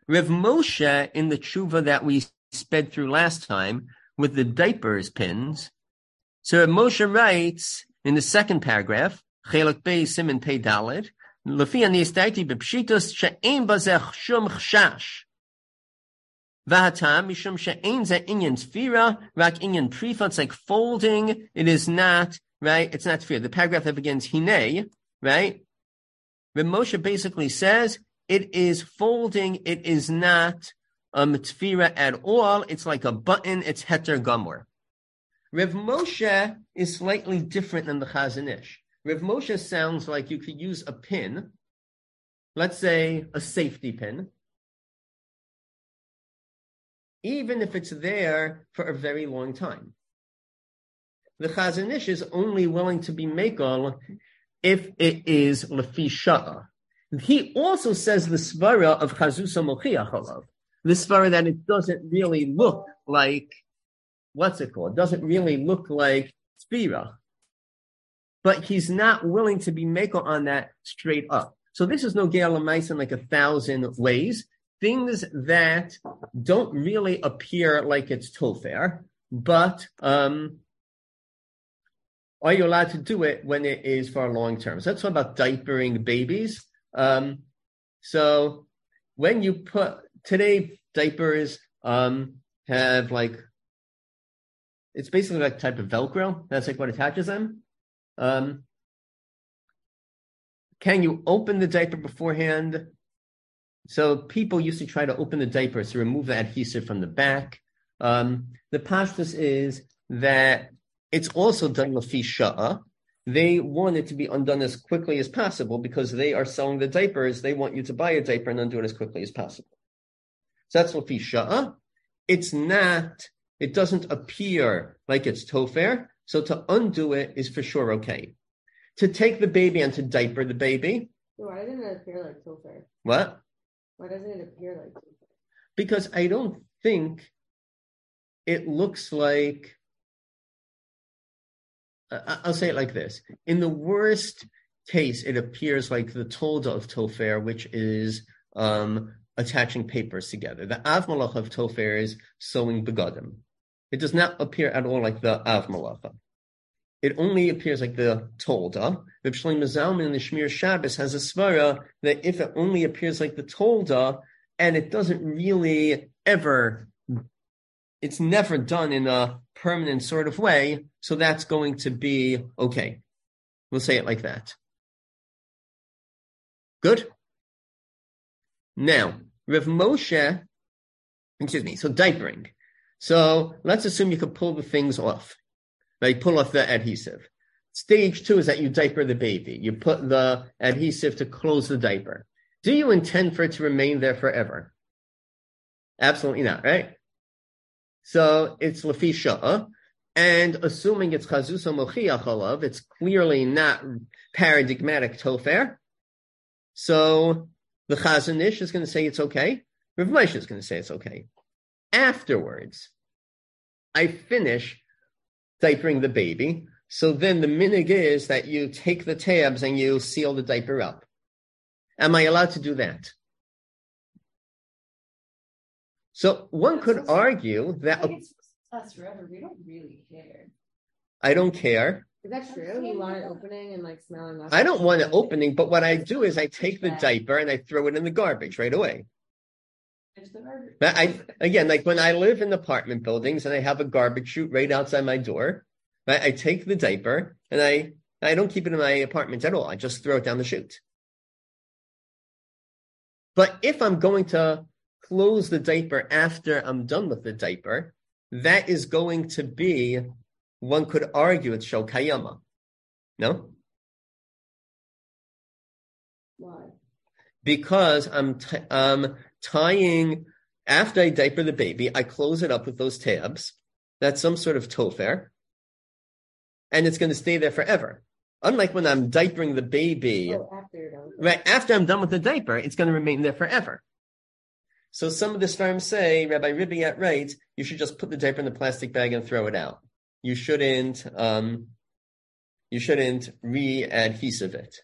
Rev Moshe in the tshuva that we sped through last time with the diapers pins. So Rev Moshe writes in the second paragraph, Chelak Bey Simon Pei Dalet, Lafi Anistaiti Bepshitus She'en Bazech Shum Chshash. Vahatam mishum she'ein ze inyan tfira, rak inyan prifa. It's like folding. It is not right. It's not tfira. The paragraph that begins hine, right? But Moshe basically says it is folding. It is not um tfira at all. It's like a button. It's heter gomor. Rev Moshe is slightly different than the Chazon Ish. Rev Moshe sounds like you could use a pin, let's say a safety pin, even if it's there for a very long time. The Chazon Ish is only willing to be Mekal if it is Lefi. He also says the Svara of Chazusa Mochiach. The Svara that it doesn't really look like, what's it called? It doesn't really look like Spira. But he's not willing to be Mekal on that straight up. So this is no Gael in like a thousand ways things that don't really appear like it's tofer, but um, are you allowed to do it when it is for long term? So that's what about diapering babies. Um, so when you put today diapers um, have like it's basically like type of Velcro. That's like what attaches them. Um, can you open the diaper beforehand? So people used to try to open the diapers to remove the adhesive from the back. Um, the pashtus is that it's also done lafi sha'a. They want it to be undone as quickly as possible because they are selling the diapers. They want you to buy a diaper and undo it as quickly as possible. So that's lafi sha'a. It's not. It doesn't appear like it's tofer. So to undo it is for sure okay. To take the baby and to diaper the baby. Why it appear like tofer? What? Why doesn't it appear like Because I don't think it looks like. I'll say it like this: in the worst case, it appears like the tolda of tofer, which is um, attaching papers together. The av malacha of tofer is sewing begadim. It does not appear at all like the av malacha. It only appears like the tolda. Reb Shlomo Zalman in the Shmir Shabbos has a svara that if it only appears like the tolda and it doesn't really ever, it's never done in a permanent sort of way, so that's going to be okay. We'll say it like that. Good? Now, Rev Moshe, excuse me, so diapering. So let's assume you could pull the things off. They pull off the adhesive. Stage two is that you diaper the baby. You put the adhesive to close the diaper. Do you intend for it to remain there forever? Absolutely not, right? So it's lafi sha'a, and assuming it's chazusa mochiach it's clearly not paradigmatic tofer. So the Chazon Ish is going to say it's okay. Rav is going to say it's okay. Afterwards, I finish diapering the baby. So then the minig is that you take the tabs and you seal the diaper up. Am I allowed to do that? So one could argue that us forever. We don't really care. I don't care. Is that true? You want it opening and like smelling? I don't want it opening, but what I do is I take the diaper and I throw it in the garbage right away. I again, like when I live in apartment buildings and I have a garbage chute right outside my door, right, I take the diaper and I I don't keep it in my apartment at all. I just throw it down the chute. But if I'm going to close the diaper after I'm done with the diaper, that is going to be, one could argue it's shokayama. No? Why? Because I'm t- um, tying after I diaper the baby, I close it up with those tabs. That's some sort of tofer. And it's going to stay there forever. Unlike when I'm diapering the baby, oh, after right after I'm done with the diaper, it's going to remain there forever. So some of the farms say, Rabbi Ribiat writes, you should just put the diaper in the plastic bag and throw it out. You shouldn't, um, you shouldn't re-adhesive it.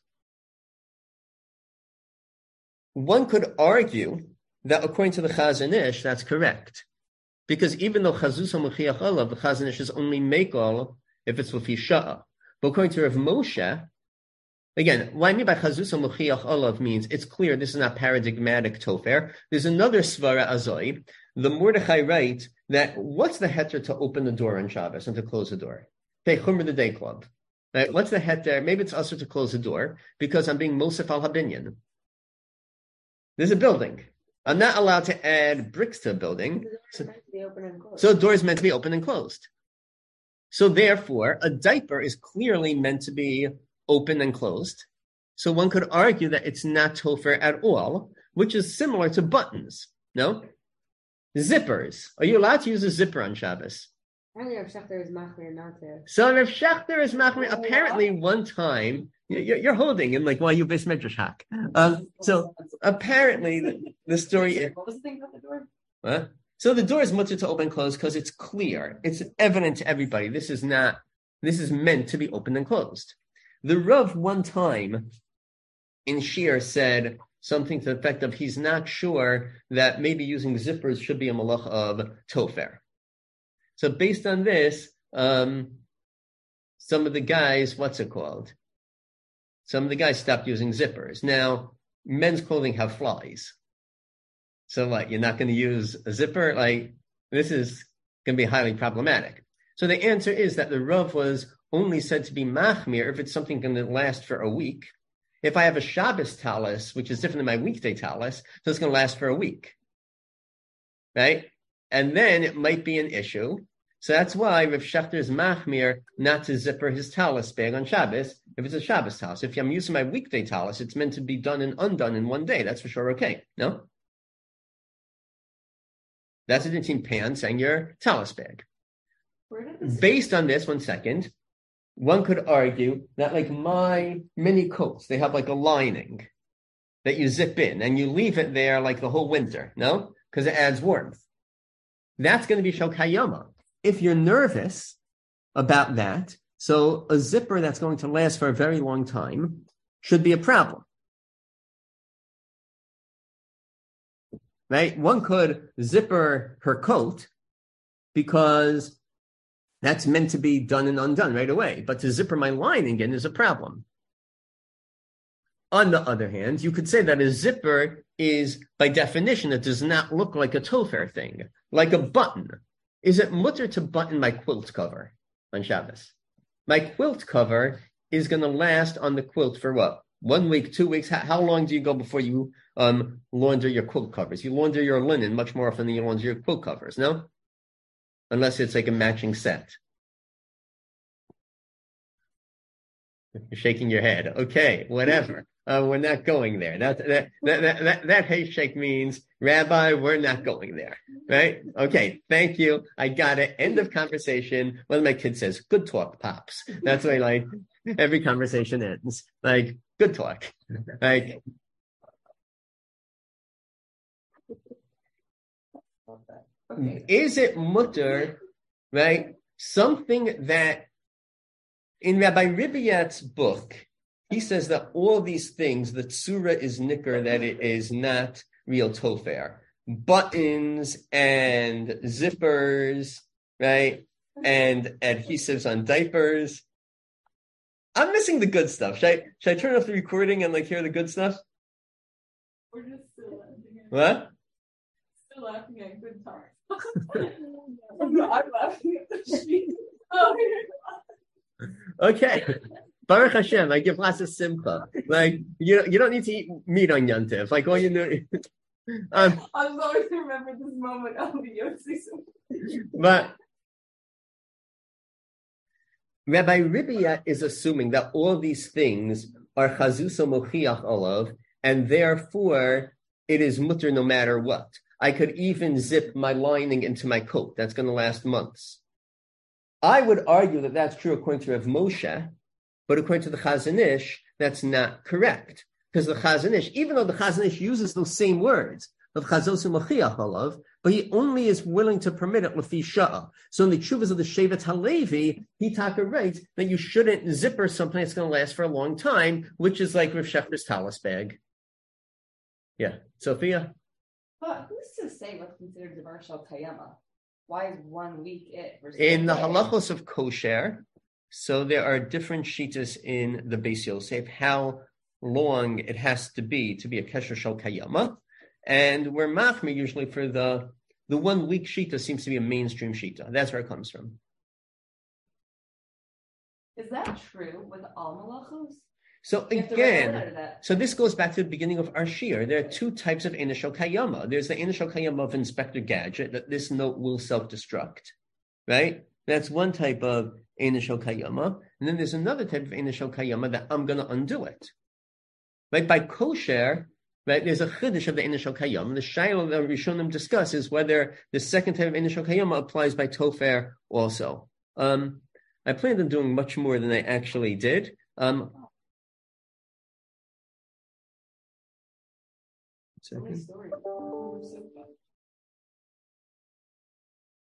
One could argue that according to the Chazon Ish, that's correct. Because even though Chazus HaMuchiach Olav, the Chazon Ish is only Mekol if it's with Sha'a. But according to Rav Moshe, again, what I mean by Chazus HaMuchiach Olav means it's clear this is not paradigmatic Tofer. There's another Svara Azoi. The Mordechai writes that what's the heter to open the door on Shabbos and to close the door? Okay, Chumra the Day Club. Right? What's the heter? Maybe it's also to close the door because I'm being Mosef al Habinyan. There's a building. I'm not allowed to add bricks to a building. So, so the door is meant to be open and closed. So therefore, a diaper is clearly meant to be open and closed. So one could argue that it's not topher at all, which is similar to buttons. No? Zippers. Are you allowed to use a zipper on Shabbos? Apparently, Rav Shechter is machmir not to. So Rav Shechter is machmir. Apparently, one time you're, you're holding him like why you base medrash hack. Um, so apparently, the, the story. Is, What was the thing about the door? So the door is mutter to open and close because it's clear. It's evident to everybody. This is not. This is meant to be opened and closed. The Rav one time in Shir said something to the effect of he's not sure that maybe using zippers should be a malach of tofer. So based on this, um, some of the guys, what's it called? Some of the guys stopped using zippers. Now, men's clothing have flies. So like, you're not going to use a zipper? Like, this is going to be highly problematic. So the answer is that the Rav was only said to be machmir if it's something going to last for a week. If I have a Shabbos talus, which is different than my weekday talus, so it's going to last for a week. Right? And then it might be an issue. So that's why Rav Shechter is machmir not to zipper his talus bag on Shabbos if it's a Shabbos talus. If I'm using my weekday talus, it's meant to be done and undone in one day. That's for sure okay. No? That's a difference pants and your talus bag. Where did this? Based on this, one second, one could argue that like my mini coats, they have like a lining that you zip in and you leave it there like the whole winter, no? Because it adds warmth. That's going to be shokayama. If you're nervous about that, so a zipper that's going to last for a very long time should be a problem. Right? One could zipper her coat because that's meant to be done and undone right away. But to zipper my lining in is a problem. On the other hand, you could say that a zipper is, by definition, it does not look like a tofer thing, like a button. Is it mutter to button my quilt cover on Shabbos? My quilt cover is going to last on the quilt for what? One week, two weeks? How, how long do you go before you um, launder your quilt covers? You launder your linen much more often than you launder your quilt covers, no? Unless it's like a matching set. You're shaking your head. Okay, whatever. Uh, we're not going there. That that that that that, that head shake means, Rabbi, we're not going there. Right? Okay. Thank you. I got it. End of conversation. One of my kids says, "Good talk, pops." That's why like every conversation ends. Like good talk. Like Okay. is it mutter, right? Something that in Rabbi Ribiat's book, he says that all these things, the tsura is nicker, that it is not real tofer. Buttons and zippers, right? And adhesives on diapers. I'm missing the good stuff. Should I, should I turn off the recording and like hear the good stuff? We're just still laughing at, What? still laughing at good times. I'm laughing at the sheet. Oh, Okay. Baruch Hashem, I give lots of simcha. Like you, you don't need to eat meat on Yantiv. Like all you know, um, I'm always remember this moment on the Yossi. but Rabbi Ribia is assuming that all these things are chazusa mochiach olav, and therefore it is mutter no matter what. I could even zip my lining into my coat. That's going to last months. I would argue that that's true according to Rav Moshe, but according to the Chazon Ish, that's not correct. Because the Chazon Ish, even though the Chazon Ish uses those same words of chazos and mochiach olav, but he only is willing to permit it lefi sha'a. So in the chuvas of the Shevet Halevi, he taka writes that you shouldn't zipper something that's going to last for a long time, which is like Rav Shechter's talus bag. Yeah, Sophia. But who's to say what's considered Devar Shal Kayama? Why is one week it? versus In the halachos of kosher, so there are different shitas in the Beis Yosef how long it has to be to be a kesher shel kayama, and we're machmir usually for the the one week shita seems to be a mainstream shita. That's where it comes from. Is that true with all malachos? So You have to write a again, letter to that. so this goes back to the beginning of our shiur. There are two types of initial kayama. There's the initial kayama of Inspector Gadget that this note will self-destruct, right? That's one type of initial kayama, and then there's another type of initial kayama that I'm going to undo it. Right by kesher, right? There's a chiddush of the initial kayama. The shaila that Rishonim discuss is whether the second type of initial kayama applies by tofer also. Um, I planned on doing much more than I actually did. Um, So many second.